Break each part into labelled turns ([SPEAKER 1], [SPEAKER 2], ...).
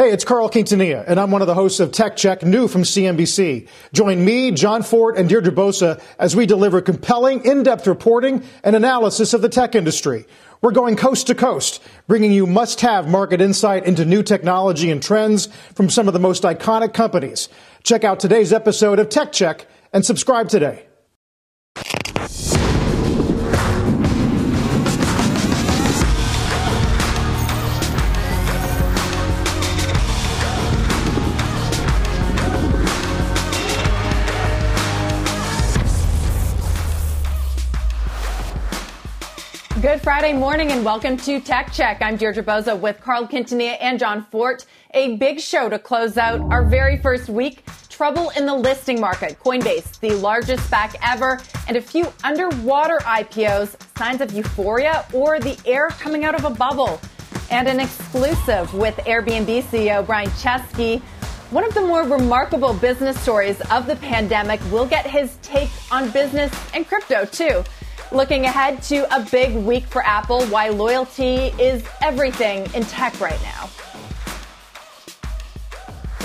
[SPEAKER 1] Hey, it's Carl Quintanilla, and I'm one of the hosts of Tech Check, new from CNBC. Join me, John Fortt, and Deirdre Bosa as we deliver compelling, in-depth reporting and analysis of the tech industry. We're going coast to coast, bringing you must-have market insight into new technology and trends from some of the most iconic companies. Check out today's episode of Tech Check and subscribe today.
[SPEAKER 2] Friday morning and welcome to Tech Check. I'm Deirdre Bosa with Carl Quintanilla and John Fortt. A big show to close out our very first week. Trouble in the listing market. Coinbase, the largest SPAC ever, and a few underwater IPOs, signs of euphoria or the air coming out of a bubble. And an exclusive with Airbnb CEO Brian Chesky. One of the more remarkable business stories of the pandemic. We'll get his take on business and crypto too. Looking ahead to a big week for Apple, why loyalty is everything in tech right now.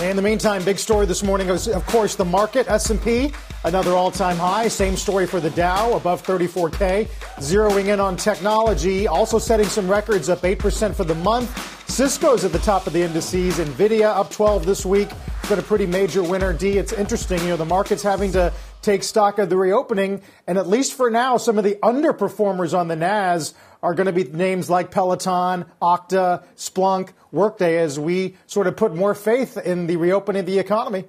[SPEAKER 1] In the meantime, big story this morning is, of course, the market, S&P, another all-time high. Same story for the Dow, above 34K. Zeroing in on technology, also setting some records, up 8% for the month. Cisco's at the top of the indices. NVIDIA up 12 this week. Got a pretty major winner, D. It's interesting, you know, the market's having to take stock of the reopening. And at least for now, some of the underperformers on the NAS are going to be names like Peloton, Okta, Splunk, Workday as we sort of put more faith in the reopening of the economy.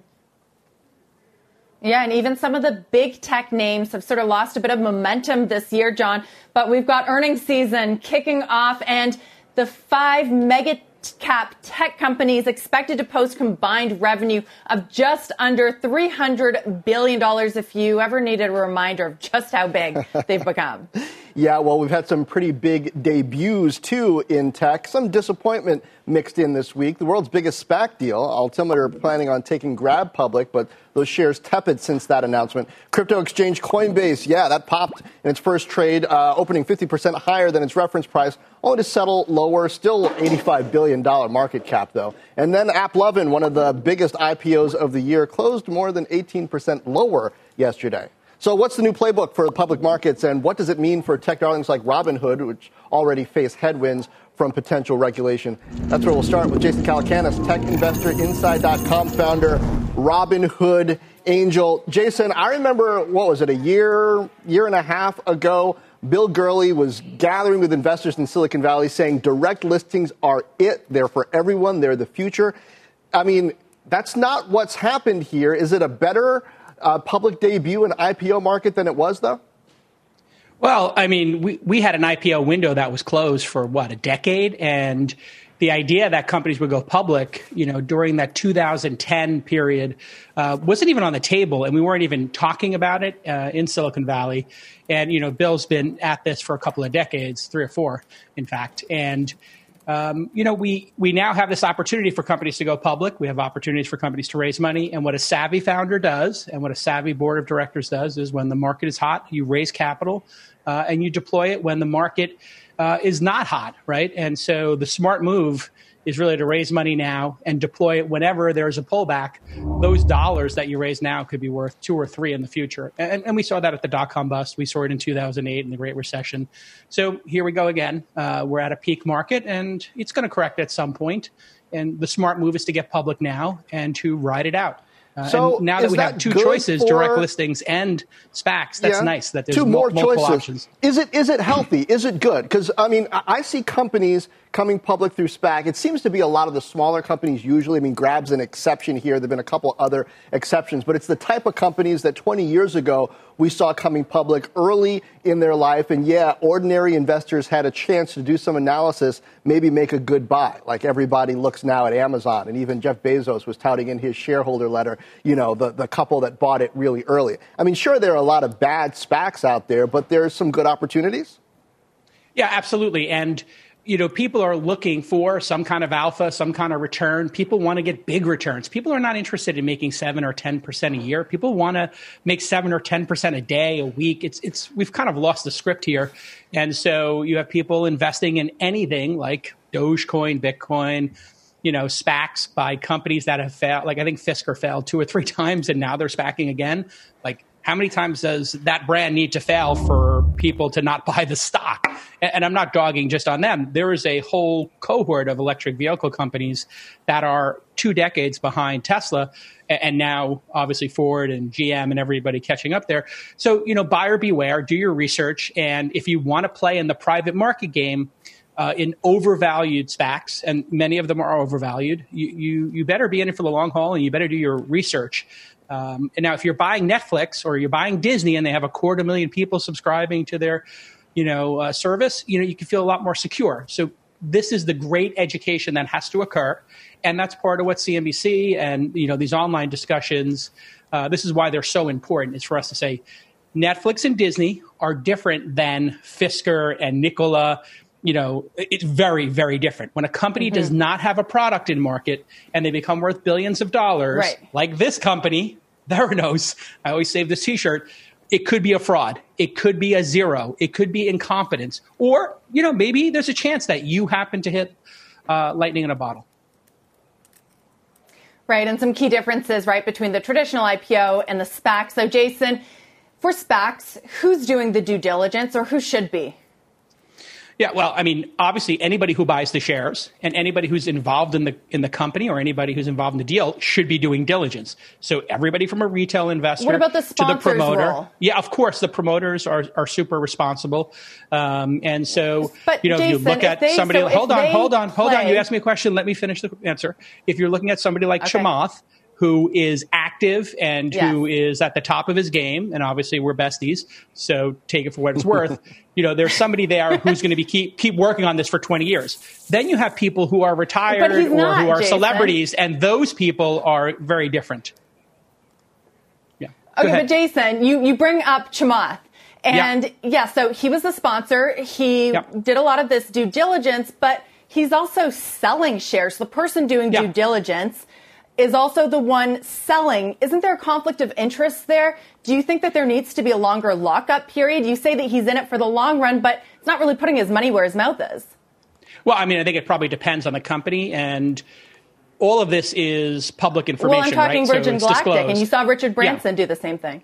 [SPEAKER 2] Yeah, and even some of the big tech names have sort of lost a bit of momentum this year, John. But we've got earnings season kicking off, and the five mega cap tech companies expected to post combined revenue of just under $300 billion if you ever needed a reminder of just how big they've become.
[SPEAKER 3] Yeah, well, we've had some pretty big debuts too in tech. Some disappointment mixed in this week. The world's biggest SPAC deal, Altimeter planning on taking Grab public, but those shares tepid since that announcement. Crypto exchange Coinbase, yeah, that popped in its first trade, uh, opening 50% higher than its reference price, only to settle lower, still $85 billion market cap though. And then AppLovin, one of the biggest IPOs of the year, closed more than 18% lower yesterday. So, what's the new playbook for the public markets, and what does it mean for tech darlings like Robinhood, which already face headwinds from potential regulation? That's where we'll start with Jason Calacanis, tech investor, Inside.com founder, Robinhood angel. Jason, I remember what was it, a year, year and a half ago? Bill Gurley was gathering with investors in Silicon Valley saying direct listings are it. They're for everyone. They're the future. I mean, that's not what's happened here. Is it a better uh, public debut in IPO market than it was, though?
[SPEAKER 4] Well, I mean, we, we had an IPO window that was closed for what, a decade? And the idea that companies would go public, you know, during that 2010 period uh, wasn't even on the table, and we weren't even talking about it uh, in Silicon Valley. And you know, Bill's been at this for a couple of decades, three or four, in fact, and um, you know, we, we now have this opportunity for companies to go public. We have opportunities for companies to raise money. And what a savvy founder does and what a savvy board of directors does is when the market is hot, you raise capital uh, and you deploy it when the market uh, is not hot, right? And so the smart move is really to raise money now and deploy it whenever there's a pullback. Those dollars that you raise now could be worth two or three in the future. And, and we saw that at the dot com bust. We saw it in 2008 in the Great Recession. So here we go again. Uh, we're at a peak market and it's going to correct at some point. And the smart move is to get public now and to ride it out. Uh, so now that we that have two choices, for, direct listings and SPACs, that's yeah, nice that there's
[SPEAKER 3] two more
[SPEAKER 4] multiple
[SPEAKER 3] choices.
[SPEAKER 4] options.
[SPEAKER 3] Is it is it healthy? is it good? Because I mean, I see companies coming public through SPAC. It seems to be a lot of the smaller companies usually. I mean, Grab's an exception here. There have been a couple other exceptions, but it's the type of companies that 20 years ago we saw coming public early in their life. And yeah, ordinary investors had a chance to do some analysis, maybe make a good buy. Like everybody looks now at Amazon, and even Jeff Bezos was touting in his shareholder letter, you know, the, the couple that bought it really early. I mean, sure, there are a lot of bad SPACs out there, but there's some good opportunities.
[SPEAKER 4] Yeah, absolutely. And you know, people are looking for some kind of alpha, some kind of return. People want to get big returns. People are not interested in making seven or ten percent a year. People want to make seven or ten percent a day, a week. It's it's we've kind of lost the script here, and so you have people investing in anything like Dogecoin, Bitcoin, you know, SPACs by companies that have failed. Like I think Fisker failed two or three times, and now they're SPACing again. Like how many times does that brand need to fail for people to not buy the stock? And I'm not dogging just on them. There is a whole cohort of electric vehicle companies that are two decades behind Tesla, and now obviously Ford and GM and everybody catching up there. So, you know, buyer beware, do your research. And if you want to play in the private market game, uh, in overvalued SPACs, and many of them are overvalued, you, you, you better be in it for the long haul and you better do your research. Um, and now, if you're buying Netflix or you're buying Disney and they have a quarter million people subscribing to their, you know, uh, service, you know, you can feel a lot more secure. So this is the great education that has to occur, and that's part of what CNBC and you know these online discussions. Uh, this is why they're so important. Is for us to say Netflix and Disney are different than Fisker and Nikola you know, it's very, very different. When a company mm-hmm. does not have a product in market and they become worth billions of dollars, right. like this company, Theranos, I always save this t-shirt, it could be a fraud. It could be a zero. It could be incompetence. Or, you know, maybe there's a chance that you happen to hit uh, lightning in a bottle.
[SPEAKER 2] Right, and some key differences, right, between the traditional IPO and the SPAC. So, Jason, for SPACs, who's doing the due diligence or who should be?
[SPEAKER 4] Yeah, well, I mean, obviously, anybody who buys the shares and anybody who's involved in the in the company or anybody who's involved in the deal should be doing diligence. So everybody from a retail investor
[SPEAKER 2] what about the
[SPEAKER 4] to the promoter.
[SPEAKER 2] Role?
[SPEAKER 4] Yeah, of course, the promoters are are super responsible. Um, and so,
[SPEAKER 2] but
[SPEAKER 4] you know,
[SPEAKER 2] Jason,
[SPEAKER 4] you look at
[SPEAKER 2] they,
[SPEAKER 4] somebody.
[SPEAKER 2] So
[SPEAKER 4] hold on, hold on, hold
[SPEAKER 2] play,
[SPEAKER 4] on. You asked me a question. Let me finish the answer. If you're looking at somebody like
[SPEAKER 2] okay.
[SPEAKER 4] Chamath who is active and yes. who is at the top of his game. And obviously, we're besties, so take it for what it's worth. you know, there's somebody there who's going to be keep keep working on this for 20 years. Then you have people who are retired or
[SPEAKER 2] not,
[SPEAKER 4] who are
[SPEAKER 2] Jason.
[SPEAKER 4] celebrities, and those people are very different. Yeah.
[SPEAKER 2] Okay, but Jason, you you bring up Chamath. And
[SPEAKER 4] yeah.
[SPEAKER 2] yeah, so he was the sponsor. He did a lot of this due diligence, but he's also selling shares. The person doing due diligence is also the one selling. Isn't there a conflict of interest there? Do you think that there needs to be a longer lockup period? You say that he's in it for the long run, but it's not really putting his money where his mouth is.
[SPEAKER 4] Well, I mean, I think it probably depends on the company and all of this is public information.
[SPEAKER 2] Well, I'm talking
[SPEAKER 4] right?
[SPEAKER 2] Virgin
[SPEAKER 4] so
[SPEAKER 2] Galactic, and you saw Richard Branson
[SPEAKER 4] yeah.
[SPEAKER 2] do the same thing.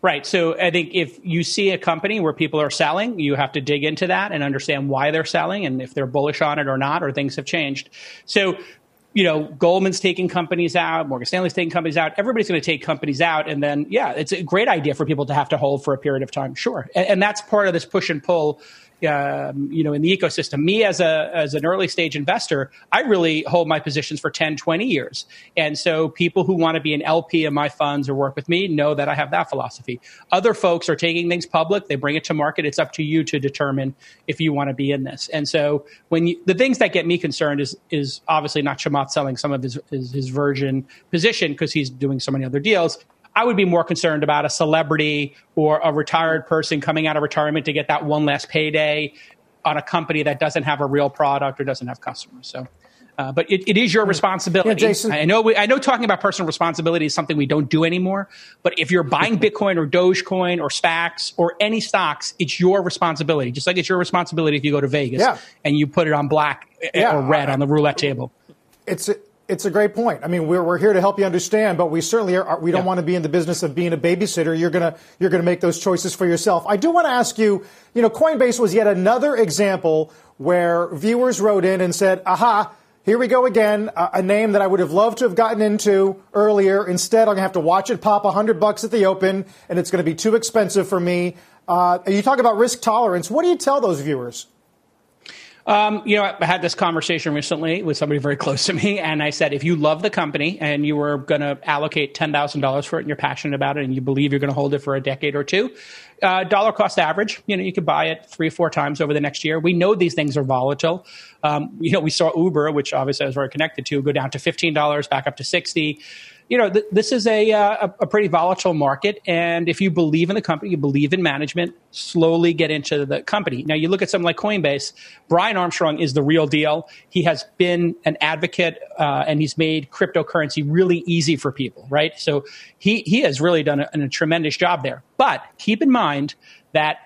[SPEAKER 4] Right. So I think if you see a company where people are selling, you have to dig into that and understand why they're selling and if they're bullish on it or not, or things have changed. So you know, Goldman's taking companies out, Morgan Stanley's taking companies out. Everybody's going to take companies out, and then yeah, it's a great idea for people to have to hold for a period of time. Sure, and, and that's part of this push and pull um, you know, in the ecosystem. Me as a as an early stage investor, I really hold my positions for 10, 20 years. And so people who want to be an LP in my funds or work with me know that I have that philosophy. Other folks are taking things public, they bring it to market. It's up to you to determine if you want to be in this. And so when you, the things that get me concerned is is obviously not Chamath selling some of his his, his Virgin position because he's doing so many other deals. I would be more concerned about a celebrity or a retired person coming out of retirement to get that one last payday on a company that doesn't have a real product or doesn't have customers. So, uh, but it, it is your responsibility.
[SPEAKER 1] Yeah, Jason.
[SPEAKER 4] I know. We, I know. Talking about personal responsibility is something we don't do anymore. But if you're buying Bitcoin or Dogecoin or SPACs or any stocks, it's your responsibility. Just like it's your responsibility if you go to Vegas
[SPEAKER 1] yeah.
[SPEAKER 4] and you put it on black yeah, or red I, on the roulette table.
[SPEAKER 1] It's it's a great point. I mean, we're, we're here to help you understand, but we certainly are, we don't yeah. want to be in the business of being a babysitter. You're gonna you're gonna make those choices for yourself. I do want to ask you. You know, Coinbase was yet another example where viewers wrote in and said, "Aha." Here we go again, a, a name that I would have loved to have gotten into earlier. Instead, I'm going to have to watch it pop 100 bucks at the open, and it's going to be too expensive for me. Uh, you talk about risk tolerance. What do you tell those viewers?
[SPEAKER 4] Um, you know, I had this conversation recently with somebody very close to me, and I said, if you love the company and you were going to allocate ten thousand dollars for it, and you're passionate about it, and you believe you're going to hold it for a decade or two, uh, dollar cost average, you know, you could buy it three, or four times over the next year. We know these things are volatile. Um, you know, we saw Uber, which obviously I was very connected to, go down to fifteen dollars, back up to sixty you know, th- this is a, uh, a pretty volatile market. And if you believe in the company, you believe in management, slowly get into the company. Now, you look at something like Coinbase, Brian Armstrong is the real deal. He has been an advocate uh, and he's made cryptocurrency really easy for people, right? So he, he has really done a, a tremendous job there. But keep in mind that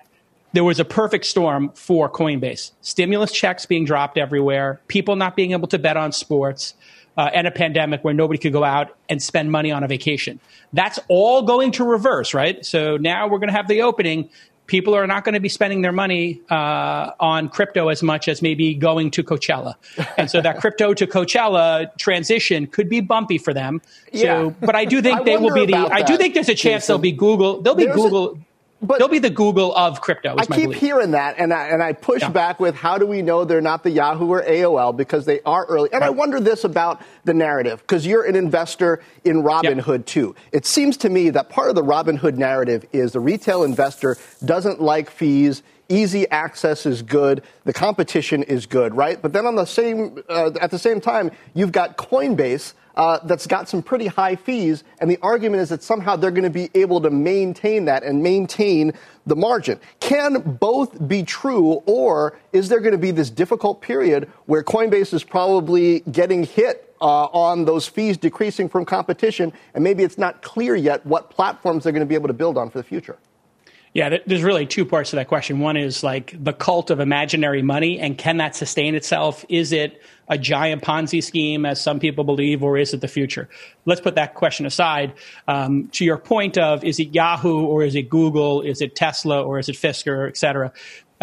[SPEAKER 4] there was a perfect storm for Coinbase. Stimulus checks being dropped everywhere, people not being able to bet on sports, uh, and a pandemic where nobody could go out and spend money on a vacation. That's all going to reverse, right? So now we're going to have the opening. People are not going to be spending their money uh, on crypto as much as maybe going to Coachella, and so that crypto to Coachella transition could be bumpy for them. So, yeah. but I do think I they will be the. I do think there's a chance Jason. they'll be Google. They'll be there's Google. A- but they'll be the Google of crypto.
[SPEAKER 3] I keep
[SPEAKER 4] belief.
[SPEAKER 3] hearing that, and I, and I push yeah. back with how do we know they're not the Yahoo or AOL because they are early. And right. I wonder this about the narrative because you're an investor in Robinhood yep. too. It seems to me that part of the Robinhood narrative is the retail investor doesn't like fees. Easy access is good. The competition is good, right? But then on the same, uh, at the same time, you've got Coinbase uh, that's got some pretty high fees, and the argument is that somehow they're going to be able to maintain that and maintain the margin. Can both be true, or is there going to be this difficult period where Coinbase is probably getting hit uh, on those fees decreasing from competition, and maybe it's not clear yet what platforms they're going to be able to build on for the future?
[SPEAKER 4] Yeah, there's really two parts to that question. One is like the cult of imaginary money, and can that sustain itself? Is it a giant Ponzi scheme, as some people believe, or is it the future? Let's put that question aside. Um, to your point of is it Yahoo or is it Google? Is it Tesla or is it Fisker, et cetera?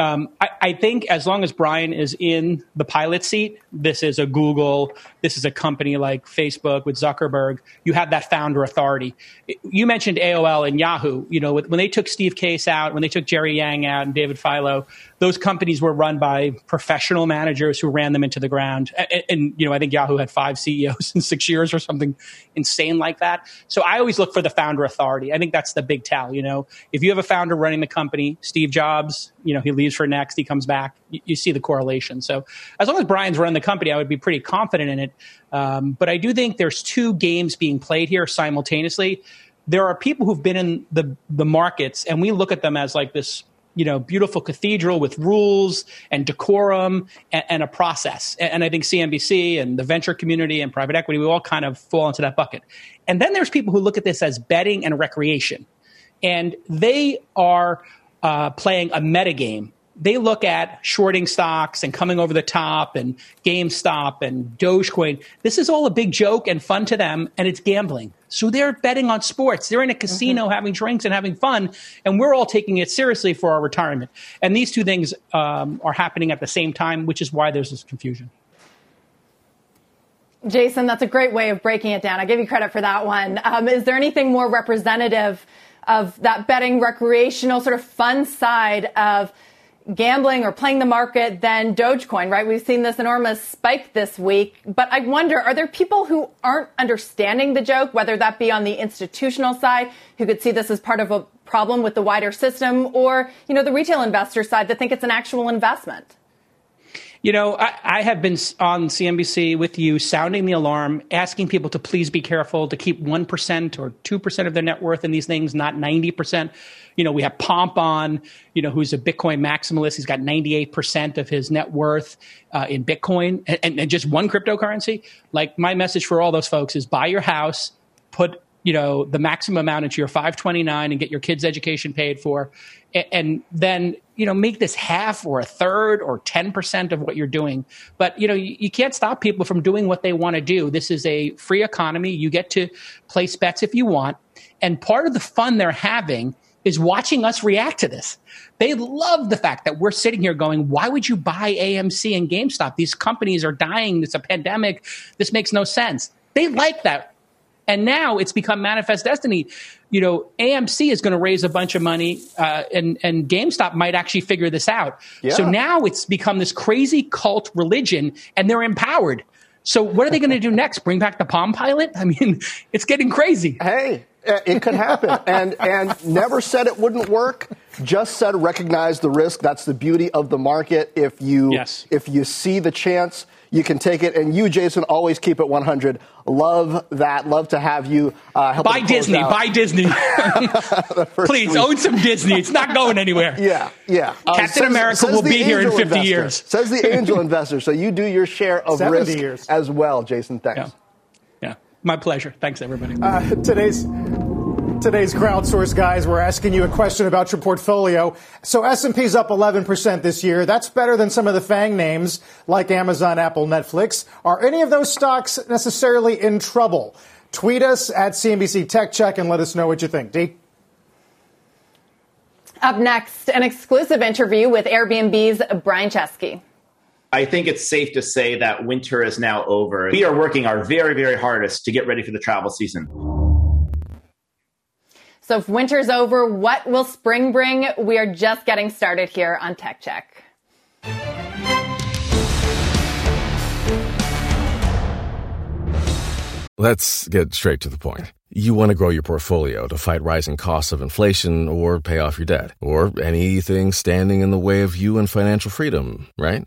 [SPEAKER 4] Um, I, I, think as long as Brian is in the pilot seat, this is a Google, this is a company like Facebook with Zuckerberg. You have that founder authority. You mentioned AOL and Yahoo. You know, when they took Steve Case out, when they took Jerry Yang out and David Filo, those companies were run by professional managers who ran them into the ground. And, and, you know, I think Yahoo had five CEOs in six years or something insane like that. So I always look for the founder authority. I think that's the big tell. You know, if you have a founder running the company, Steve Jobs, you know, he leaves for NeXT, he comes back. You, you see the correlation. So as long as Brian's running the company, I would be pretty confident in it. Um, but I do think there's two games being played here simultaneously. There are people who've been in the the markets, and we look at them as like this you know, beautiful cathedral with rules and decorum and, and, a process. And I think CNBC and the venture community and private equity, we all kind of fall into that bucket. And then there's people who look at this as betting and recreation. And they are uh, playing a metagame they look at shorting stocks and coming over the top and GameStop and Dogecoin. This is all a big joke and fun to them, and it's gambling. So they're betting on sports. They're in a casino mm-hmm. having drinks and having fun, and we're all taking it seriously for our retirement. And these two things um, are happening at the same time, which is why there's this confusion.
[SPEAKER 2] Jason, that's a great way of breaking it down. I give you credit for that one. Um, is there anything more representative of that betting recreational sort of fun side of gambling or playing the market than Dogecoin, right? We've seen this enormous spike this week. But I wonder, are there people who aren't understanding the joke, whether that be on the institutional side, who could see this as part of a problem with the wider system, or, you know, the retail investor side that think it's an actual investment?
[SPEAKER 4] You know, I, I, have been on CNBC with you sounding the alarm, asking people to please be careful, to keep 1% or 2% of their net worth in these things, not 90%. You know, we have Pomp on, you know, who's a Bitcoin maximalist. He's got 98% of his net worth uh, in Bitcoin and, and, and just one cryptocurrency. Like, my message for all those folks is buy your house, put you know the maximum amount into your 529 and get your kids education paid for. And then you know make this half or a third or 10% of what you're doing. But you know you, you can't stop people from doing what they want to do. This is a free economy. You get to place bets if you want. And part of the fun they're having is watching us react to this they love the fact that we're sitting here going why would you buy amc and gamestop these companies are dying it's a pandemic this makes no sense they like that And now it's become manifest destiny. You know, AMC is going to raise a bunch of money, uh, and and GameStop might actually figure this out. Yeah. So now it's become this crazy cult religion, and they're empowered. So what are they going to do next? Bring back the Palm Pilot? I mean, it's getting crazy.
[SPEAKER 3] Hey, it could happen, and and never said it wouldn't work. Just said recognize the risk. That's the beauty of the market. If you yes. if you see the chance, you can take it. And you, Jason, always keep it 100. Love that. Love to have you uh, help.
[SPEAKER 4] Buy Disney. Out. Buy Disney. Please week. own some Disney. It's not going anywhere.
[SPEAKER 3] Yeah, yeah.
[SPEAKER 4] Captain um, America says will be here in 50
[SPEAKER 3] investor,
[SPEAKER 4] years.
[SPEAKER 3] Says the angel investor. So you do your share of risk
[SPEAKER 1] years.
[SPEAKER 3] as well, Jason. Thanks.
[SPEAKER 4] Yeah. Yeah. My pleasure. Thanks, everybody.
[SPEAKER 1] Uh, today's Today's crowdsource guys, we're asking you a question about your portfolio. So S&P's up 11% this year. That's better than some of the FANG names like Amazon, Apple, Netflix. Are any of those stocks necessarily in trouble? Tweet us at CNBC Tech Check and let us know what you think. D.
[SPEAKER 2] Up next, an exclusive interview with Airbnb's Brian Chesky.
[SPEAKER 5] I think it's safe to say that winter is now over. We are working our very, very hardest to get ready for the travel season.
[SPEAKER 2] So if winter's over, what will spring bring? We are just getting started here on Tech Check.
[SPEAKER 6] Let's get straight to the point. You want to grow your portfolio to fight rising costs of inflation or pay off your debt or anything standing in the way of you and financial freedom, right?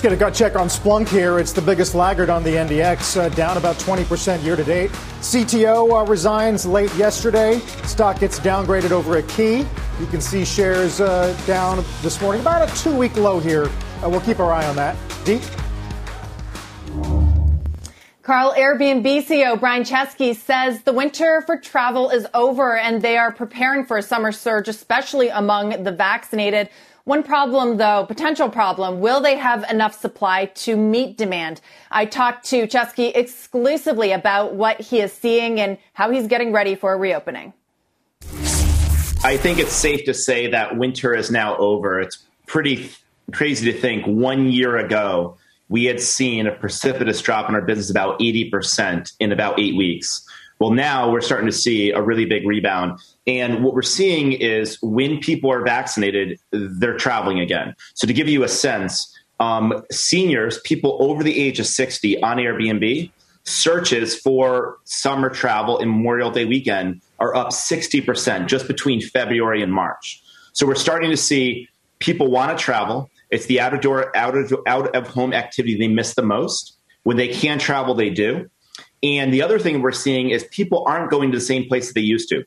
[SPEAKER 1] Let's get a gut check on Splunk here. It's the biggest laggard on the NDX, uh, down about 20% year to date. CTO uh, resigns late yesterday. Stock gets downgraded over a key. You can see shares uh, down this morning, about a two week low here. Uh, we'll keep our eye on that. Deep.
[SPEAKER 2] Carl, Airbnb CEO Brian Chesky says the winter for travel is over and they are preparing for a summer surge, especially among the vaccinated. One problem, though, potential problem, will they have enough supply to meet demand? I talked to Chesky exclusively about what he is seeing and how he's getting ready for a reopening.
[SPEAKER 5] I think it's safe to say that winter is now over. It's pretty crazy to think one year ago we had seen a precipitous drop in our business about 80% in about eight weeks. Well, now we're starting to see a really big rebound. And what we're seeing is when people are vaccinated, they're traveling again. So, to give you a sense, um, seniors, people over the age of 60 on Airbnb, searches for summer travel and Memorial Day weekend are up 60% just between February and March. So, we're starting to see people want to travel. It's the out of door, out of, out of home activity they miss the most. When they can travel, they do. And the other thing we're seeing is people aren't going to the same place that they used to.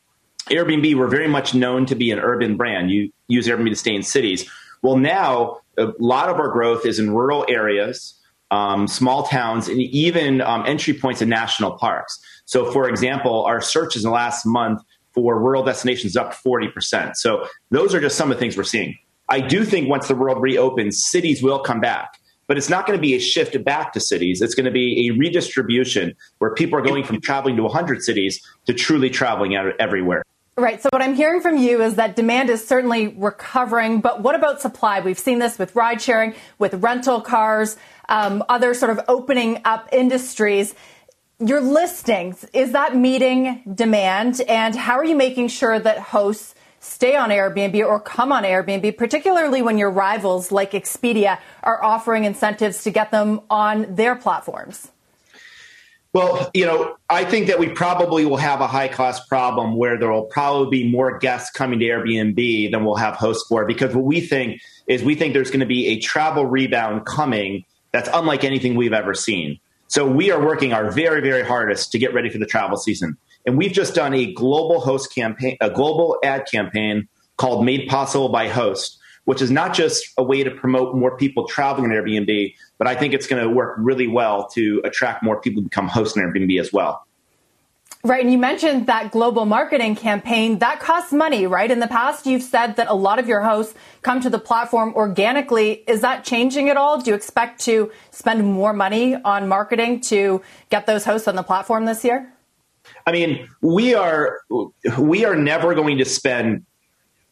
[SPEAKER 5] Airbnb, we're very much known to be an urban brand. You use Airbnb to stay in cities. Well, now a lot of our growth is in rural areas, um, small towns, and even um, entry points in national parks. So, for example, our searches in the last month for rural destinations up 40%. So, those are just some of the things we're seeing. I do think once the world reopens, cities will come back but it's not going to be a shift back to cities. It's going to be a redistribution where people are going from traveling to 100 cities to truly traveling everywhere.
[SPEAKER 2] Right. So what I'm hearing from you is that demand is certainly recovering, but what about supply? We've seen this with ride sharing, with rental cars, um, other sort of opening up industries. Your listings, is that meeting demand? And how are you making sure that hosts stay on Airbnb or come on Airbnb, particularly when your rivals like Expedia are offering incentives to get them on their platforms?
[SPEAKER 5] Well, you know, I think that we probably will have a high cost problem where there will probably be more guests coming to Airbnb than we'll have hosts for because what we think is we think there's going to be a travel rebound coming that's unlike anything we've ever seen. So we are working our very, very hardest to get ready for the travel season. And we've just done a global host campaign, a global ad campaign called Made Possible by Host, which is not just a way to promote more people traveling on Airbnb, but I think it's going to work really well to attract more people to become hosts on Airbnb as well.
[SPEAKER 2] Right. And you mentioned that global marketing campaign that costs money, right? In the past, you've said that a lot of your hosts come to the platform organically. Is that changing at all? Do you expect to spend more money on marketing to get those hosts on the platform this year?
[SPEAKER 5] I mean, we are we are never going to spend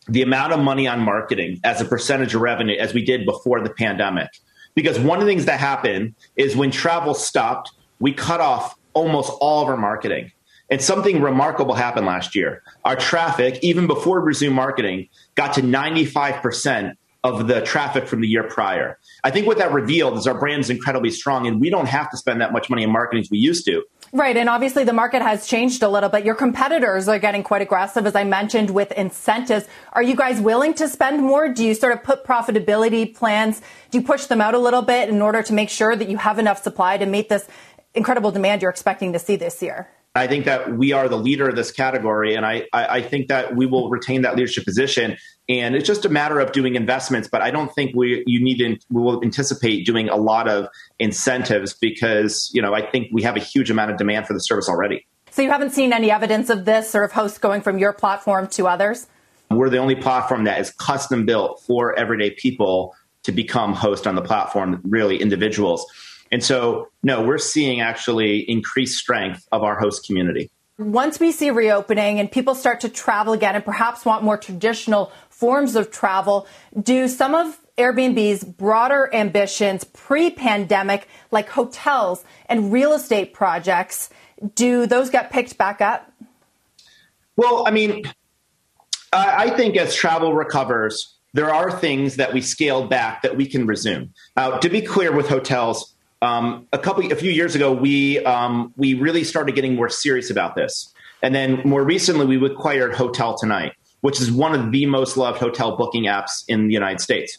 [SPEAKER 5] the amount of money on marketing as a percentage of revenue as we did before the pandemic. Because one of the things that happened is when travel stopped, we cut off almost all of our marketing. And something remarkable happened last year. Our traffic, even before we resumed marketing, got to 95% of the traffic from the year prior. I think what that revealed is our brand is incredibly strong and we don't have to spend that much money in marketing as we used to.
[SPEAKER 2] Right. And obviously the market has changed a little bit. Your competitors are getting quite aggressive, as I mentioned, with incentives. Are you guys willing to spend more? Do you sort of put profitability plans? Do you push them out a little bit in order to make sure that you have enough supply to meet this incredible demand you're expecting to see this year?
[SPEAKER 5] I think that we are the leader of this category, and I, I, I, think that we will retain that leadership position. And it's just a matter of doing investments, but I don't think we you need to we will anticipate doing a lot of incentives because you know I think we have a huge amount of demand for the service already.
[SPEAKER 2] So you haven't seen any evidence of this sort of host going from your platform to others.
[SPEAKER 5] We're the only platform that is custom built for everyday people to become host on the platform, really individuals. And so, no, we're seeing actually increased strength of our host community.
[SPEAKER 2] Once we see reopening and people start to travel again and perhaps want more traditional forms of travel, do some of Airbnb's broader ambitions pre pandemic, like hotels and real estate projects, do those get picked back up?
[SPEAKER 5] Well, I mean, I think as travel recovers, there are things that we scaled back that we can resume. Now, to be clear with hotels, um, a couple, a few years ago, we um, we really started getting more serious about this, and then more recently, we acquired Hotel Tonight, which is one of the most loved hotel booking apps in the United States,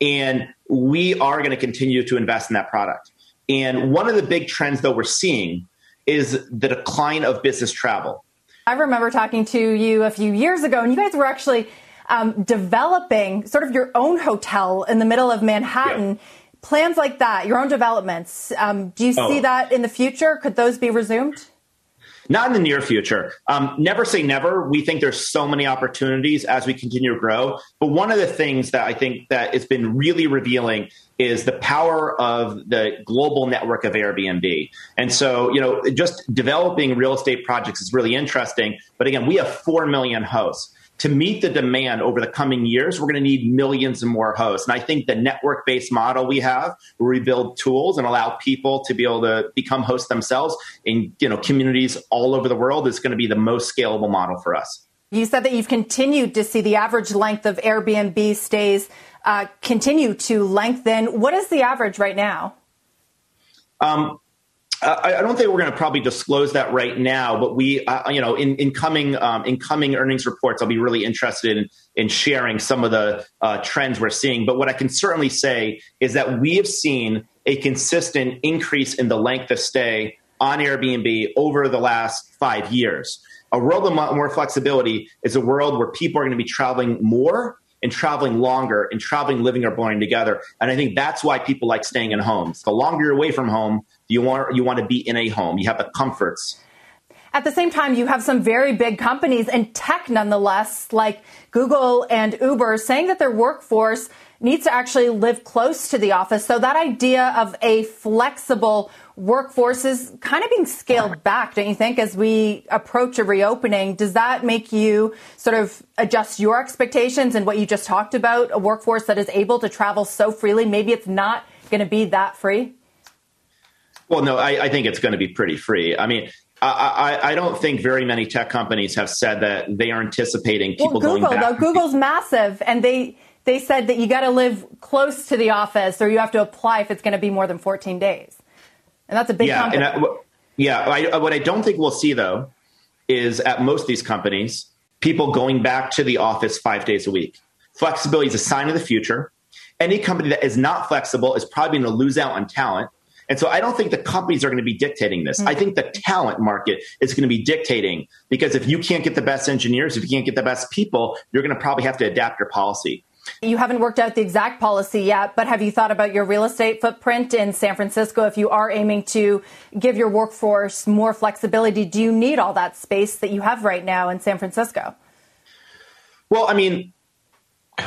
[SPEAKER 5] and we are going to continue to invest in that product. And one of the big trends that we're seeing is the decline of business travel.
[SPEAKER 2] I remember talking to you a few years ago, and you guys were actually um, developing sort of your own hotel in the middle of Manhattan. Yeah plans like that, your own developments, um, do you see oh. that in the future? Could those be resumed?
[SPEAKER 5] Not in the near future. Um, never say never. We think there's so many opportunities as we continue to grow. But one of the things that I think that has been really revealing is the power of the global network of Airbnb. And so, you know, just developing real estate projects is really interesting. But again, we have 4 million hosts to meet the demand over the coming years, we're going to need millions and more hosts. And I think the network based model we have, where we build tools and allow people to be able to become hosts themselves in you know communities all over the world, is going to be the most scalable model for us.
[SPEAKER 2] You said that you've continued to see the average length of Airbnb stays uh, continue to lengthen. What is the average right now?
[SPEAKER 5] Um, I, don't think we're going to probably disclose that right now, but we, uh, you know, in, in coming um, in coming earnings reports, I'll be really interested in, in sharing some of the uh, trends we're seeing. But what I can certainly say is that we have seen a consistent increase in the length of stay on Airbnb over the last five years. A world of more flexibility is a world where people are going to be traveling more and traveling longer and traveling, living, or blowing together. And I think that's why people like staying in homes. The longer you're away from home, you want you want to be in a home. You have the comforts.
[SPEAKER 2] At the same time, you have some very big companies and tech, nonetheless, like Google and Uber, saying that their workforce needs to actually live close to the office. So that idea of a flexible workforce is kind of being scaled back, don't you think, as we approach a reopening? Does that make you sort of adjust your expectations and what you just talked about? A workforce that is able to travel so freely, maybe it's not going to be that free?
[SPEAKER 5] Well, no, I, I think it's going to be pretty free. I mean, I, I, don't think very many tech companies have said that they are anticipating people
[SPEAKER 2] well, Google,
[SPEAKER 5] going
[SPEAKER 2] back. Though, Google's massive, and they they said that you got to live close to the office, or you have to apply if it's going to be more than 14 days, and that's a big
[SPEAKER 5] yeah,
[SPEAKER 2] company.
[SPEAKER 5] And I, Yeah, I, uh, what I don't think we'll see though is at most of these companies, people going back to the office five days a week. Flexibility is a sign of the future. Any company that is not flexible is probably going to lose out on talent. And so I don't think the companies are going to be dictating this. Mm-hmm. I think the talent market is going to be dictating because if you can't get the best engineers, if you can't get the best people, you're going to probably have to adapt your policy.
[SPEAKER 2] You haven't worked out the exact policy yet, but have you thought about your real estate footprint in San Francisco? If you are aiming to give your workforce more flexibility, do you need all that space that you have right now in San Francisco?
[SPEAKER 5] Well, I mean,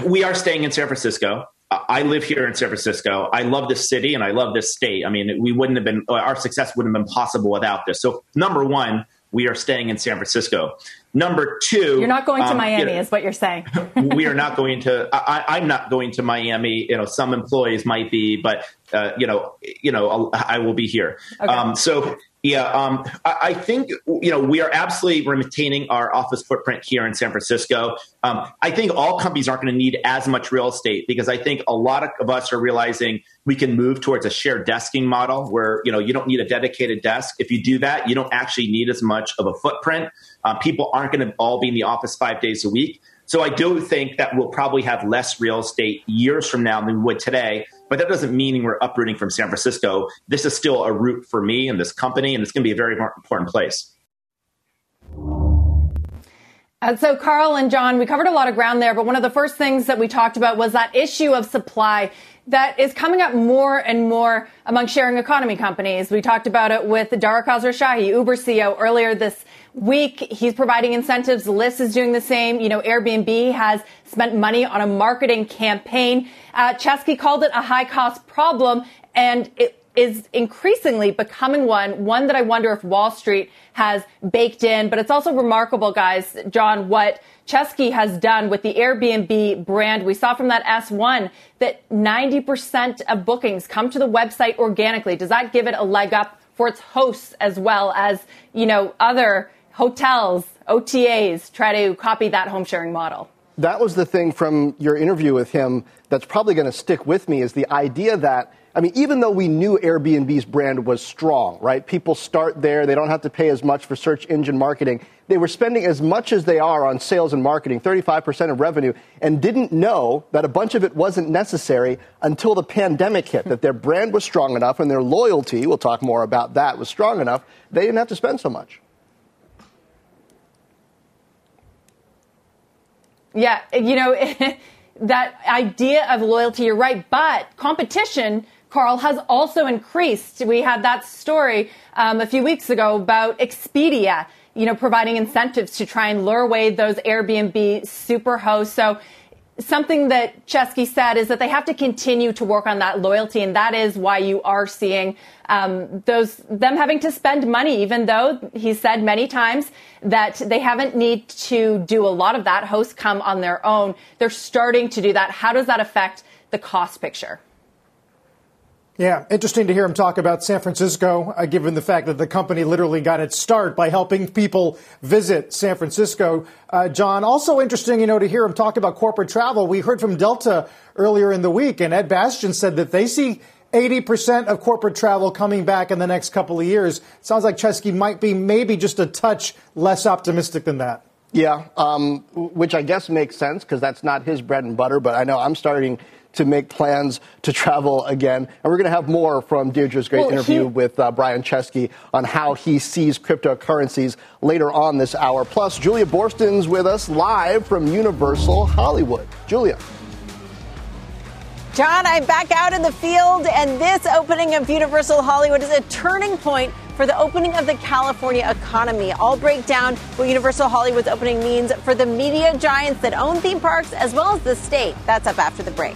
[SPEAKER 5] we are staying in San Francisco. I live here in San Francisco. I love this city and I love this state. I mean, we wouldn't have been, our success wouldn't have been possible without this. So, number one, we are staying in San Francisco. Number two,
[SPEAKER 2] you're not going to um, Miami, you know, is what you're saying.
[SPEAKER 5] we are not going to. I, am not going to Miami. You know, some employees might be, but uh, you know, you know, I will be here. Okay. Um, so yeah, um, I, I, think you know we are absolutely retaining our office footprint here in San Francisco. Um, I think all companies aren't going to need as much real estate because I think a lot of, of us are realizing we can move towards a shared desking model where you know you don't need a dedicated desk. If you do that, you don't actually need as much of a footprint. Uh, people aren't going to all be in the office five days a week. So I do think that we'll probably have less real estate years from now than we would today. But that doesn't mean we're uprooting from San Francisco. This is still a route for me and this company, and it's going to be a very important place.
[SPEAKER 2] And so, Carl and John, we covered a lot of ground there, but one of the first things that we talked about was that issue of supply that is coming up more and more among sharing economy companies. We talked about it with Dara Khosrowshahi, Uber CEO, earlier this week. He's providing incentives. Lyft is doing the same. You know, Airbnb has spent money on a marketing campaign. Uh, Chesky called it a high cost problem, and it is increasingly becoming one, one that I wonder if Wall Street has baked in. But it's also remarkable, guys, John, what Chesky has done with the Airbnb brand. We saw from that S1 that 90% of bookings come to the website organically. Does that give it a leg up for its hosts as well as, you know, other hotels, OTAs try to copy that home sharing model?
[SPEAKER 3] That was the thing from your interview with him that's probably going to stick with me is the idea that I mean, even though we knew Airbnb's brand was strong, right? People start there, they don't have to pay as much for search engine marketing. They were spending as much as they are on sales and marketing, 35% of revenue, and didn't know that a bunch of it wasn't necessary until the pandemic hit, that their brand was strong enough and their loyalty, we'll talk more about that, was strong enough, they didn't have to spend so much.
[SPEAKER 2] Yeah, you know, that idea of loyalty, you're right, but competition Carl, has also increased. We had that story um, a few weeks ago about Expedia, you know, providing incentives to try and lure away those Airbnb super hosts. So something that Chesky said is that they have to continue to work on that loyalty, and that is why you are seeing um, those them having to spend money, even though he said many times that they haven't need to do a lot of that. Hosts come on their own. They're starting to do that. How does that affect the cost picture?
[SPEAKER 1] Yeah, interesting to hear him talk about San Francisco, uh, given the fact that the company literally got its start by helping people visit San Francisco. Uh, John, also interesting, you know, to hear him talk about corporate travel. We heard from Delta earlier in the week, and Ed Bastian said that they see 80% of corporate travel coming back in the next couple of years. Sounds like Chesky might be maybe just a touch less optimistic than that.
[SPEAKER 3] Yeah, um, which I guess makes sense because that's not his bread and butter, but I know I'm starting – to make plans to travel again. And we're going to have more from Deirdre's great well, interview he... with uh, Brian Chesky on how he sees cryptocurrencies later on this hour. Plus, Julia Boorstin's with us live from Universal Hollywood. Julia.
[SPEAKER 7] John, I'm back out in the field, and this opening of Universal Hollywood is a turning point for the opening of the California economy. I'll break down what Universal Hollywood's opening means for the media giants that own theme parks as well as the state. That's up after the break.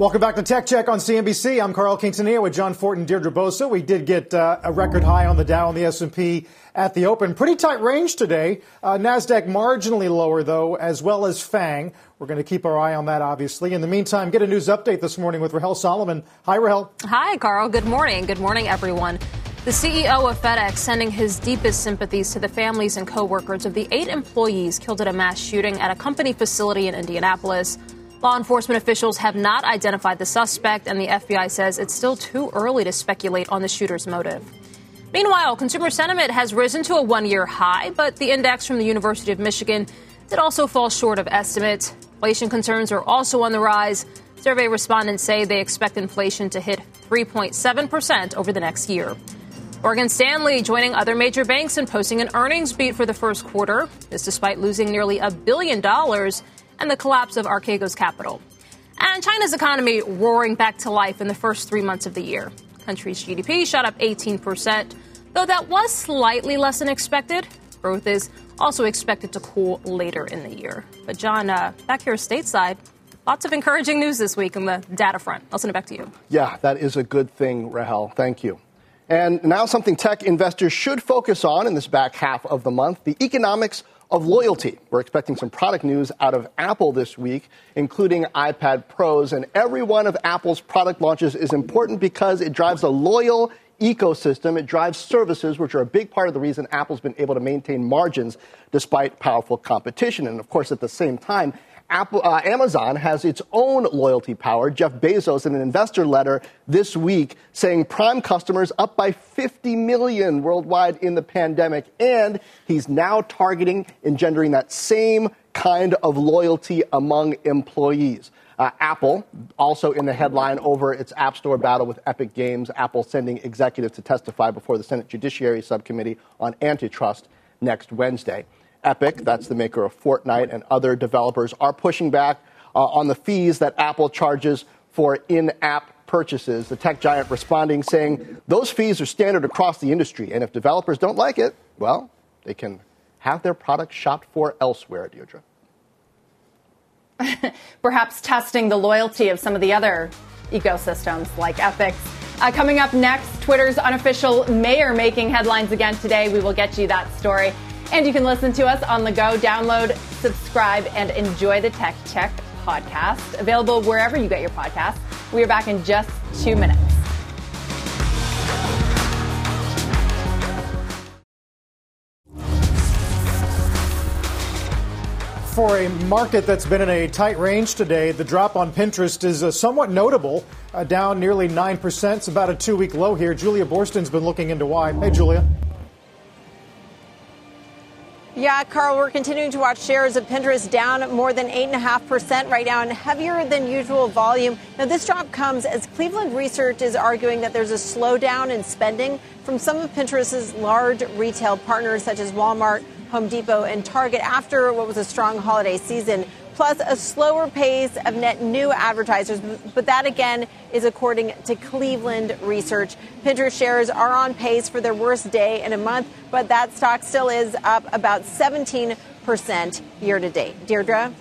[SPEAKER 1] Welcome back to Tech Check on CNBC. I'm Carl Quintanilla with John Fortt, Deirdre Bosa. We did get uh, a record high on the Dow and the S&P at the open. Pretty tight range today. Uh, Nasdaq marginally lower though, as well as Fang. We're going to keep our eye on that, obviously. In the meantime, get a news update this morning with Rahel Solomon. Hi, Rahel.
[SPEAKER 8] Hi, Carl. Good morning. Good morning, everyone. The CEO of FedEx sending his deepest sympathies to the families and coworkers of the eight employees killed at a mass shooting at a company facility in Indianapolis. Law enforcement officials have not identified the suspect, and the FBI says it's still too early to speculate on the shooter's motive. Meanwhile, consumer sentiment has risen to a one year high, but the index from the University of Michigan did also fall short of estimates. Inflation concerns are also on the rise. Survey respondents say they expect inflation to hit 3.7% over the next year. Morgan Stanley joining other major banks in posting an earnings beat for the first quarter. This despite losing nearly a billion dollars and the collapse of Archegos capital. And China's economy roaring back to life in the first three months of the year. Country's GDP shot up 18%, though that was slightly less than expected. Growth is also expected to cool later in the year. But, John, uh, back here stateside, lots of encouraging news this week on the data front. I'll send it back to you.
[SPEAKER 3] Yeah, that is a good thing, Rahel. Thank you. And now, something tech investors should focus on in this back half of the month the economics of loyalty. We're expecting some product news out of Apple this week, including iPad Pros. And every one of Apple's product launches is important because it drives a loyal ecosystem. It drives services, which are a big part of the reason Apple's been able to maintain margins despite powerful competition. And of course, at the same time, Apple, uh, Amazon has its own loyalty power. Jeff Bezos in an investor letter this week saying Prime customers up by 50 million worldwide in the pandemic. And he's now targeting engendering that same kind of loyalty among employees. Uh, Apple, also in the headline over its App Store battle with Epic Games, Apple sending executives to testify before the Senate Judiciary Subcommittee on antitrust next Wednesday. Epic, that's the maker of Fortnite, and other developers are pushing back uh, on the fees that Apple charges for in app purchases. The tech giant responding saying those fees are standard across the industry, and if developers don't like it, well, they can have their product shopped for elsewhere, Deirdre.
[SPEAKER 2] Perhaps testing the loyalty of some of the other ecosystems like Epic. Uh, coming up next, Twitter's unofficial mayor making headlines again today. We will get you that story. And you can listen to us on the go, download, subscribe, and enjoy the Tech Check podcast, available wherever you get your podcasts. We are back in just two minutes.
[SPEAKER 1] For a market that's been in a tight range today, the drop on Pinterest is uh, somewhat notable, uh, down nearly 9%. It's about a two week low here. Julia Boorstin's been looking into why. Hey, Julia.
[SPEAKER 7] Yeah, Carl, we're continuing to watch shares of Pinterest down more than 8.5% right now and heavier than usual volume. Now, this drop comes as Cleveland Research is arguing that there's a slowdown in spending from some of Pinterest's large retail partners, such as Walmart, Home Depot, and Target, after what was a strong holiday season plus a slower pace of net new advertisers. But that again is according to Cleveland Research. Pinterest shares are on pace for their worst day in a month, but that stock still is up about 17% year to date. Deirdre?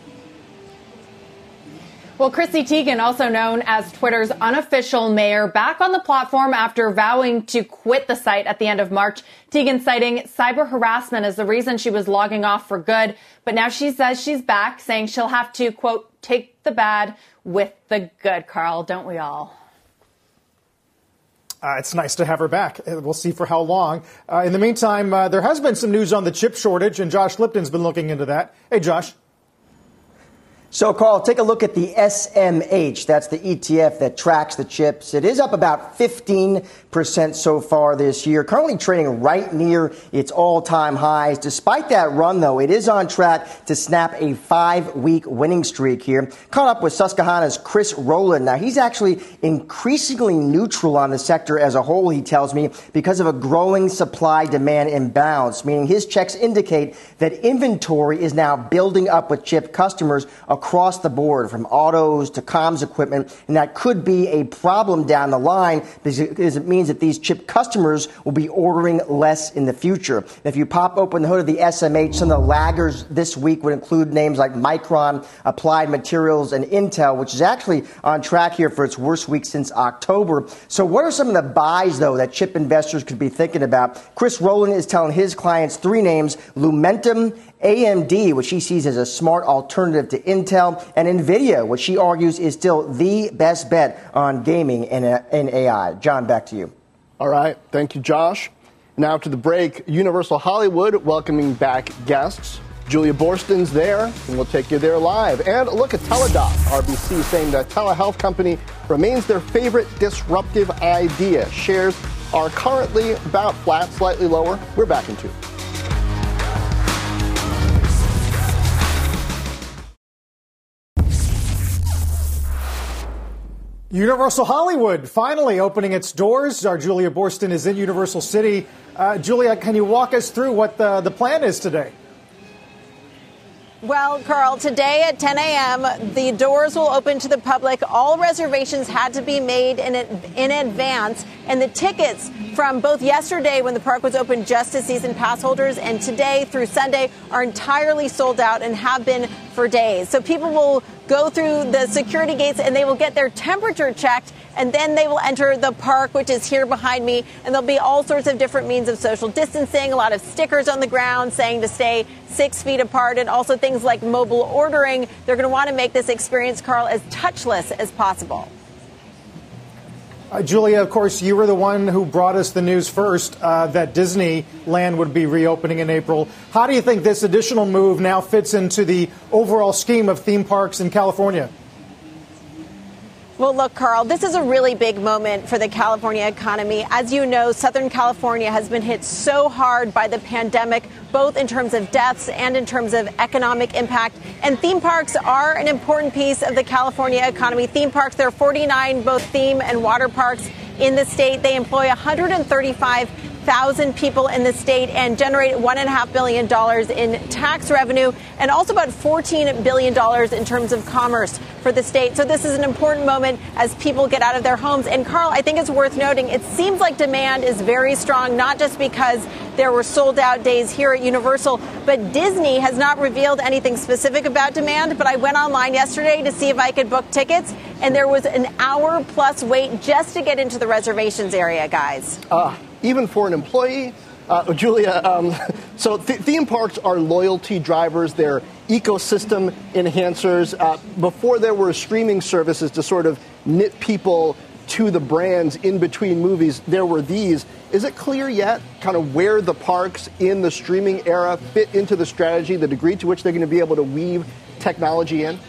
[SPEAKER 2] Well, Chrissy Teigen, also known as Twitter's unofficial mayor, back on the platform after vowing to quit the site at the end of March. Teigen citing cyber harassment as the reason she was logging off for good. But now she says she's back, saying she'll have to, quote, take the bad with the good, Carl, don't we all?
[SPEAKER 1] Uh, it's nice to have her back. Uh, we'll see for how long. Uh, in the meantime, uh, there has been some news on the chip shortage, and Josh Lipton's been looking into that. Hey, Josh.
[SPEAKER 9] So, Carl, take a look at the SMH. That's the ETF that tracks the chips. It is up about 15% so far this year, currently trading right near its all time highs. Despite that run, though, it is on track to snap a five week winning streak here. Caught up with Susquehanna's Chris Rolland. Now, he's actually increasingly neutral on the sector as a whole, he tells me, because of a growing supply demand imbalance, meaning his checks indicate that inventory is now building up with chip customers across the board from autos to comms equipment. And that could be a problem down the line because it means that these chip customers will be ordering less in the future. And if you pop open the hood of the SMH, some of the laggers this week would include names like Micron, Applied Materials, and Intel, which is actually on track here for its worst week since October. So what are some of the buys, though, that chip investors could be thinking about? Chris Rolland is telling his clients three names, Lumentum, AMD, which she sees as a smart alternative to Intel, and NVIDIA, which she argues is still the best bet on gaming and, uh, AI. John, back to you.
[SPEAKER 3] All right. Thank you, Josh. Now to the break. Universal Hollywood welcoming back guests. Julia Boorstin's there, and we'll take you there live. And look at Teladoc, RBC saying that telehealth company remains their favorite disruptive idea. Shares are currently about flat, slightly lower. We're back in two.
[SPEAKER 1] Universal Hollywood finally opening its doors. Our Julia Boorstin is in Universal City. Uh, Julia, can you walk us through what the, the plan is today?
[SPEAKER 7] Well, Carl, today at 10 a.m., the doors will open to the public. All reservations had to be made in, in advance, and the tickets from both yesterday when the park was open just to season pass holders and today through Sunday are entirely sold out and have been for days. So people will go through the security gates and they will get their temperature checked and then they will enter the park, which is here behind me. And there'll be all sorts of different means of social distancing, a lot of stickers on the ground saying to stay six feet apart, and also things like mobile ordering. They're going to want to make this experience, Carl, as touchless as possible.
[SPEAKER 1] Uh, Julia, of course, you were the one who brought us the news first uh, that Disneyland would be reopening in April. How do you think this additional move now fits into the overall scheme of theme parks in California?
[SPEAKER 7] Well, look, Carl, this is a really big moment for the California economy. As you know, Southern California has been hit so hard by the pandemic, both in terms of deaths and in terms of economic impact. And theme parks are an important piece of the California economy. Theme parks, there are 49 both theme and water parks in the state. They employ 135 thousand people in the state and generate one and a half billion dollars in tax revenue and also about fourteen billion dollars in terms of commerce for the state. So this is an important moment as people get out of their homes. And Carl, I think it's worth noting it seems like demand is very strong, not just because there were sold out days here at Universal, but Disney has not revealed anything specific about demand. But I went online yesterday to see if I could book tickets, and there was an hour plus wait just to get into the reservations area, guys.
[SPEAKER 3] Uh, even for an employee. Uh, Julia, um, so th- theme parks are loyalty drivers. They're ecosystem enhancers. Uh, before there were streaming services to sort of knit people to the brands in between movies, there were these. Is it clear yet kind of where the parks in the streaming era fit into the strategy, the degree to which they're going to be able to weave technology in?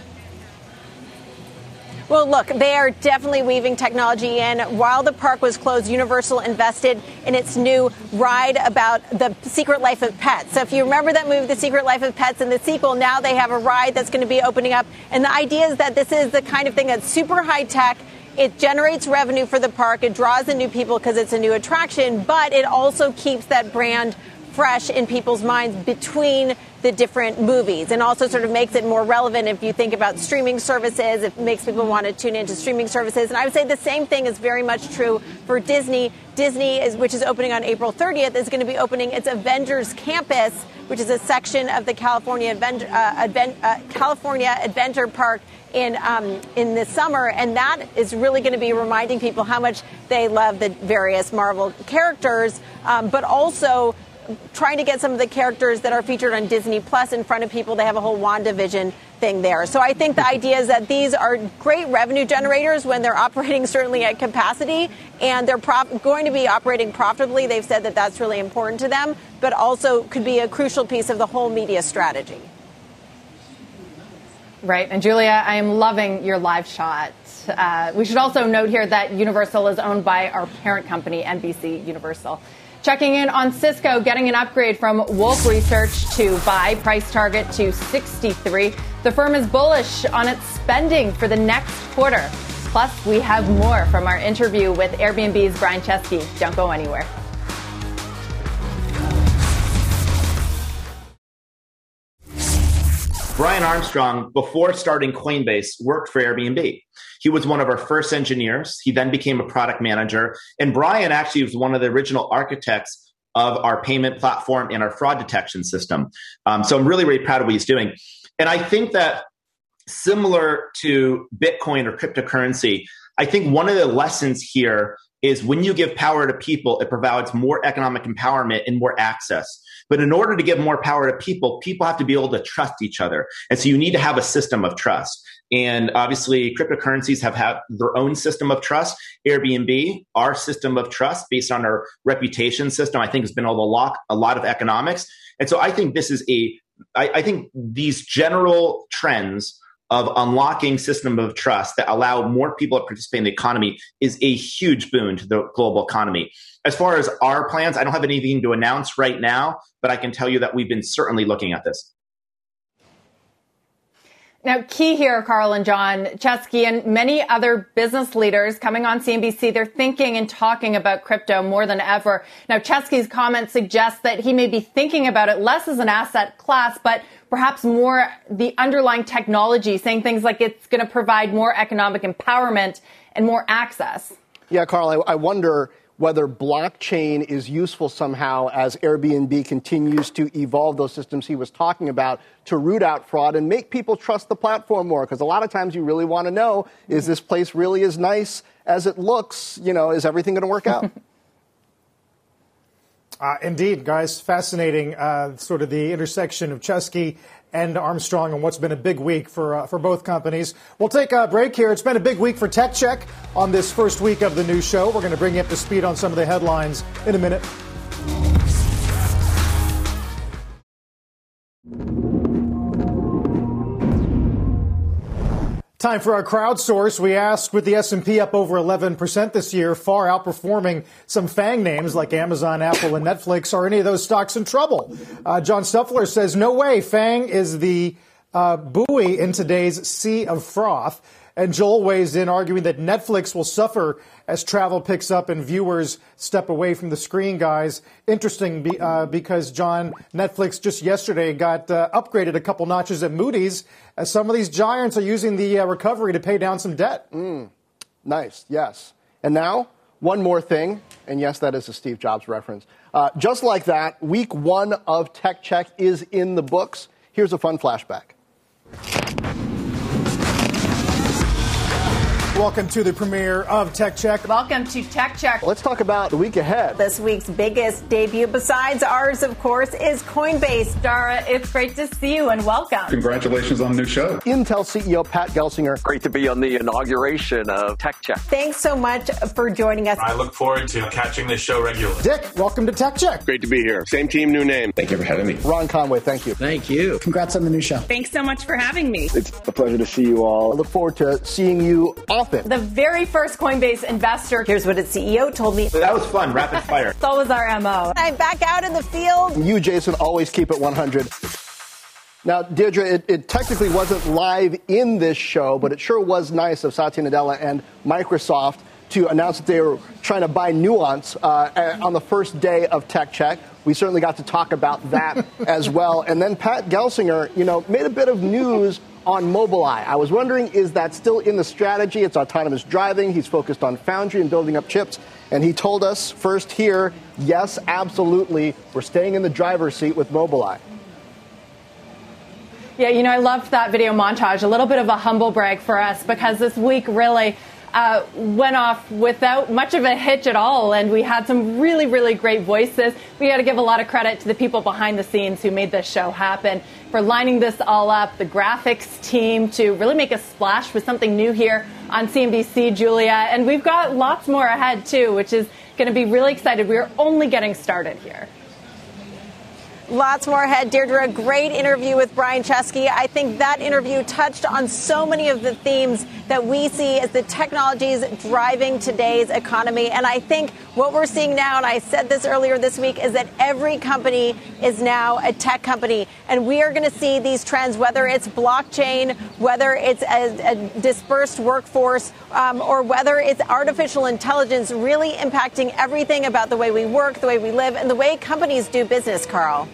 [SPEAKER 7] Well, look, they are definitely weaving technology in. While the park was closed, Universal invested in its new ride about the secret life of pets. So if you remember that movie, The Secret Life of Pets, in the sequel, now they have a ride that's going to be opening up. And the idea is that this is the kind of thing that's super high tech. It generates revenue for the park. It draws in new people because it's a new attraction, but it also keeps that brand fresh in people's minds between the different movies and also sort of makes it more relevant if you think about streaming services. It makes people want to tune into streaming services. And I would say the same thing is very much true for Disney. Disney, is, which is opening on April 30th, is going to be opening its Avengers Campus, which is a section of the California, Advent, uh, Advent, uh, California Adventure Park in um, in the summer, and that is really going to be reminding people how much they love the various Marvel characters, um, but also trying to get some of the characters that are featured on Disney Plus in front of people. They have a whole WandaVision thing there. So I think the idea is that these are great revenue generators when they're operating certainly at capacity and they're prof- going to be operating profitably. They've said that that's really important to them, but also could be a crucial piece of the whole media strategy.
[SPEAKER 2] Right. And Julia, I am loving your live shot. Uh, we should also note here that Universal is owned by our parent company, NBC Universal. Checking in on Cisco, getting an upgrade from Wolfe Research to buy, price target to 63. The firm is bullish on its spending for the next quarter. Plus, we have more from our interview with Airbnb's Brian Chesky. Don't go anywhere.
[SPEAKER 5] Brian Armstrong, before starting Coinbase, worked for Airbnb. He was one of our first engineers. He then became a product manager. And Brian actually was one of the original architects of our payment platform and our fraud detection system. Um, so I'm really, really proud of what he's doing. And I think that similar to Bitcoin or cryptocurrency, I think one of the lessons here is when you give power to people, it provides more economic empowerment and more access. But in order to give more power to people, people have to be able to trust each other. And so you need to have a system of trust. And obviously, cryptocurrencies have had their own system of trust. Airbnb, our system of trust based on our reputation system, I think has been able to lock a lot of economics. And so I think this is a, I, I think these general trends of unlocking system of trust that allow more people to participate in the economy is a huge boon to the global economy. As far as our plans, I don't have anything to announce right now, but I can tell you that we've been certainly looking at this.
[SPEAKER 2] Now, key here, Carl and John Chesky and many other business leaders coming on CNBC, they're thinking and talking about crypto more than ever. Now, Chesky's comment suggests that he may be thinking about it less as an asset class, but perhaps more the underlying technology, saying things like it's going to provide more economic empowerment and more access.
[SPEAKER 3] Yeah, Carl, I, I wonder whether blockchain is useful somehow as Airbnb continues to evolve those systems he was talking about to root out fraud and make people trust the platform more. Because a lot of times you really want to know is this place really as nice as it looks? You know, is everything going to work out?
[SPEAKER 1] Uh, indeed, guys, fascinating. Uh, sort of the intersection of Chesky and Armstrong and what's been a big week for uh, for both companies. We'll take a break here. It's been a big week for Tech Check on this first week of the new show. We're going to bring you up to speed on some of the headlines in a minute. Time for our crowdsource. We asked with the S&P up over 11% this year, far outperforming some FANG names like Amazon, Apple, and Netflix. Are any of those stocks in trouble? Uh, John Stuffler says, no way. FANG is the uh, buoy in today's sea of froth. And Joel weighs in, arguing that Netflix will suffer as travel picks up and viewers step away from the screen, guys. Interesting be, uh, because, John, Netflix just yesterday got uh, upgraded a couple notches at Moody's as some of these giants are using the uh, recovery to pay down some debt.
[SPEAKER 3] Mm, nice, yes. And now, one more thing, and yes, that is a Steve Jobs reference. Uh, just like that, week one of Tech Check is in the books. Here's a fun flashback.
[SPEAKER 1] Welcome to the premiere of Tech Check.
[SPEAKER 2] Welcome to Tech Check.
[SPEAKER 3] Let's talk about the week ahead.
[SPEAKER 7] This week's biggest debut, besides ours, of course, is Coinbase.
[SPEAKER 2] Dara, it's great to see you and welcome.
[SPEAKER 10] Congratulations on the new show.
[SPEAKER 3] Intel CEO Pat Gelsinger.
[SPEAKER 11] Great to be on the inauguration of Tech Check.
[SPEAKER 7] Thanks so much for joining us.
[SPEAKER 10] I look forward to catching this show regularly.
[SPEAKER 1] Dick, welcome to Tech Check.
[SPEAKER 12] Great to be here. Same team, new name.
[SPEAKER 10] Thank you for having me.
[SPEAKER 3] Ron Conway, thank you.
[SPEAKER 13] Thank you.
[SPEAKER 14] Congrats on the new show.
[SPEAKER 15] Thanks so much for having me.
[SPEAKER 12] It's a pleasure to see you all.
[SPEAKER 3] I look forward to seeing you often.
[SPEAKER 2] The very first Coinbase investor.
[SPEAKER 7] Here's what its CEO told me.
[SPEAKER 5] That was fun, rapid fire.
[SPEAKER 2] it's always our MO.
[SPEAKER 7] I'm back out in the field.
[SPEAKER 3] You, Jason, always keep it 100. Now, Deirdre, it, it, technically wasn't live in this show, but it sure was nice of Satya Nadella and Microsoft to announce that they were trying to buy Nuance uh, on the first day of Tech Check. We certainly got to talk about that as well. And then Pat Gelsinger, you know, made a bit of news on Mobileye. I was wondering, is that still in the strategy? It's autonomous driving. He's focused on foundry and building up chips. And he told us first here, yes, absolutely, we're staying in the driver's seat with Mobileye.
[SPEAKER 2] Yeah, you know, I loved that video montage. A little bit of a humble brag for us because this week really uh, went off without much of a hitch at all, and we had some really, really great voices. We got to give a lot of credit to the people behind the scenes who made this show happen for lining this all up, the graphics team to really make a splash with something new here on CNBC, Julia. And we've got lots more ahead, too, which is going to be really excited. We're only getting started here.
[SPEAKER 7] Lots more ahead. Deirdre, a great interview with Brian Chesky. I think that interview touched on so many of the themes that we see as the technologies driving today's economy. And I think what we're seeing now, and I said this earlier this week, is that every company is now a tech company. And we are going to see these trends, whether it's blockchain, whether it's a, a dispersed workforce, um, or whether it's artificial intelligence really impacting everything about the way we work, the way we live, and the way companies do business, Carl.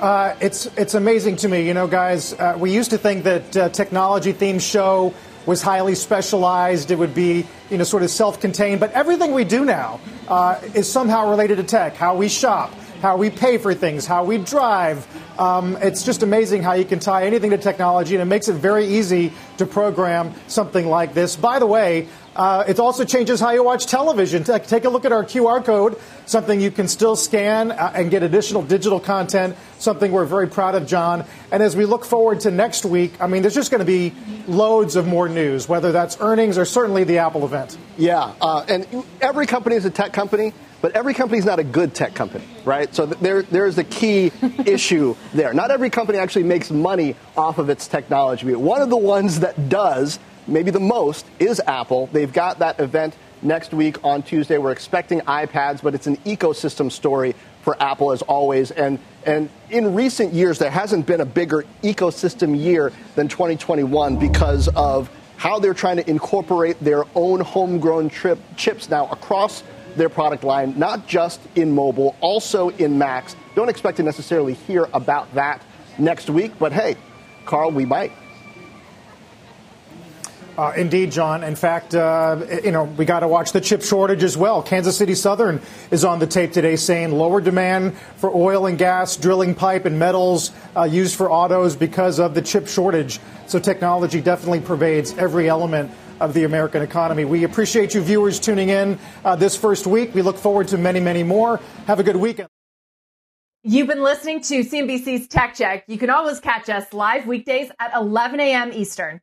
[SPEAKER 1] Uh, it's it's amazing to me, you know, guys. Uh, we used to think that uh, technology themed show was highly specialized. It would be, you know, sort of self-contained. But everything we do now uh, is somehow related to tech. How we shop, how we pay for things, how we drive. Um, it's just amazing how you can tie anything to technology, and it makes it very easy to program something like this. By the way, uh, it also changes how you watch television. Take a look at our QR code, something you can still scan uh, and get additional digital content, something we're very proud of, John. And as we look forward to next week, I mean, there's just going to be loads of more news, whether that's earnings or certainly the Apple event.
[SPEAKER 3] Yeah, uh, and every company is a tech company. But every company is not a good tech company, right? So there, there's a key issue there. Not every company actually makes money off of its technology. One of the ones that does maybe the most, is Apple. They've got that event next week on Tuesday. We're expecting iPads, but it's an ecosystem story for Apple as always. And, and in recent years, there hasn't been a bigger ecosystem year than 2021 because of how they're trying to incorporate their own homegrown trip, chips now across their product line, not just in mobile, also in Macs. Don't expect to necessarily hear about that next week, but hey, Carl, we might.
[SPEAKER 1] Uh, indeed, John. In fact, uh, you know, we got to watch the chip shortage as well. Kansas City Southern is on the tape today saying lower demand for oil and gas, drilling pipe, and metals uh, used for autos because of the chip shortage. So technology definitely pervades every element of the American economy. We appreciate you viewers tuning in uh, this first week. We look forward to many, many more. Have a good weekend.
[SPEAKER 2] You've been listening to CNBC's Tech Check. You can always catch us live weekdays at 11 a.m. Eastern.